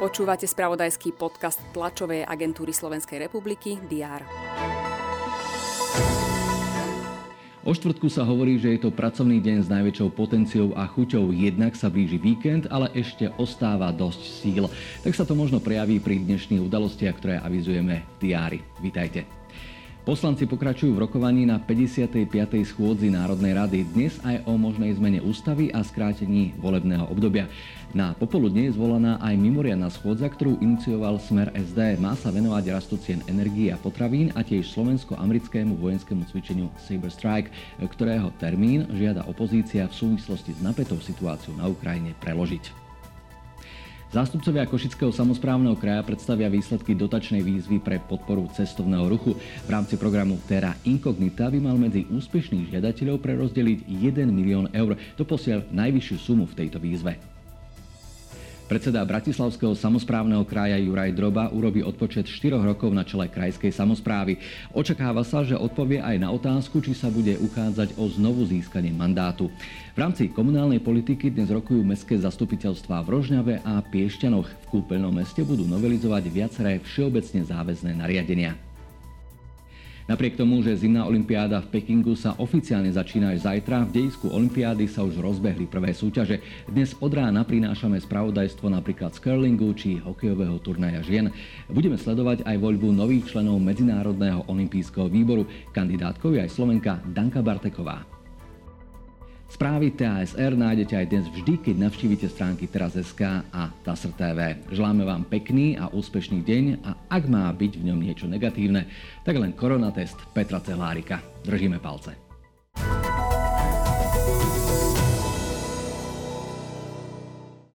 Počúvate spravodajský podcast tlačovej agentúry Slovenskej republiky DR. O štvrtku sa hovorí, že je to pracovný deň s najväčšou potenciou a chuťou. Jednak sa blíži víkend, ale ešte ostáva dosť síl. Tak sa to možno prejaví pri dnešných udalostiach, ktoré avizujeme v diári. Vítajte. Poslanci pokračujú v rokovaní na 55. schôdzi Národnej rady. Dnes aj o možnej zmene ústavy a skrátení volebného obdobia. Na popoludne je zvolaná aj mimoriadná schôdza, ktorú inicioval Smer SD. Má sa venovať rastu cien energií a potravín a tiež slovensko-americkému vojenskému cvičeniu Saber Strike, ktorého termín žiada opozícia v súvislosti s napätou situáciou na Ukrajine preložiť. Zástupcovia Košického samozprávneho kraja predstavia výsledky dotačnej výzvy pre podporu cestovného ruchu. V rámci programu Terra Incognita by mal medzi úspešných žiadateľov prerozdeliť 1 milión eur. To posiel najvyššiu sumu v tejto výzve. Predseda Bratislavského samozprávneho kraja Juraj Droba urobí odpočet 4 rokov na čele krajskej samozprávy. Očakáva sa, že odpovie aj na otázku, či sa bude uchádzať o znovu získanie mandátu. V rámci komunálnej politiky dnes rokujú mestské zastupiteľstvá v Rožňave a Piešťanoch. V kúpeľnom meste budú novelizovať viaceré všeobecne záväzné nariadenia. Napriek tomu, že zimná olimpiáda v Pekingu sa oficiálne začína až zajtra, v dejisku olimpiády sa už rozbehli prvé súťaže. Dnes od rána prinášame spravodajstvo napríklad z curlingu či hokejového turnaja žien. Budeme sledovať aj voľbu nových členov Medzinárodného olympijského výboru. Kandidátkou je aj Slovenka Danka Barteková. Správy TASR nájdete aj dnes vždy, keď navštívite stránky teraz.sk a TASR TV. Želáme vám pekný a úspešný deň a ak má byť v ňom niečo negatívne, tak len koronatest Petra Cehlárika. Držíme palce.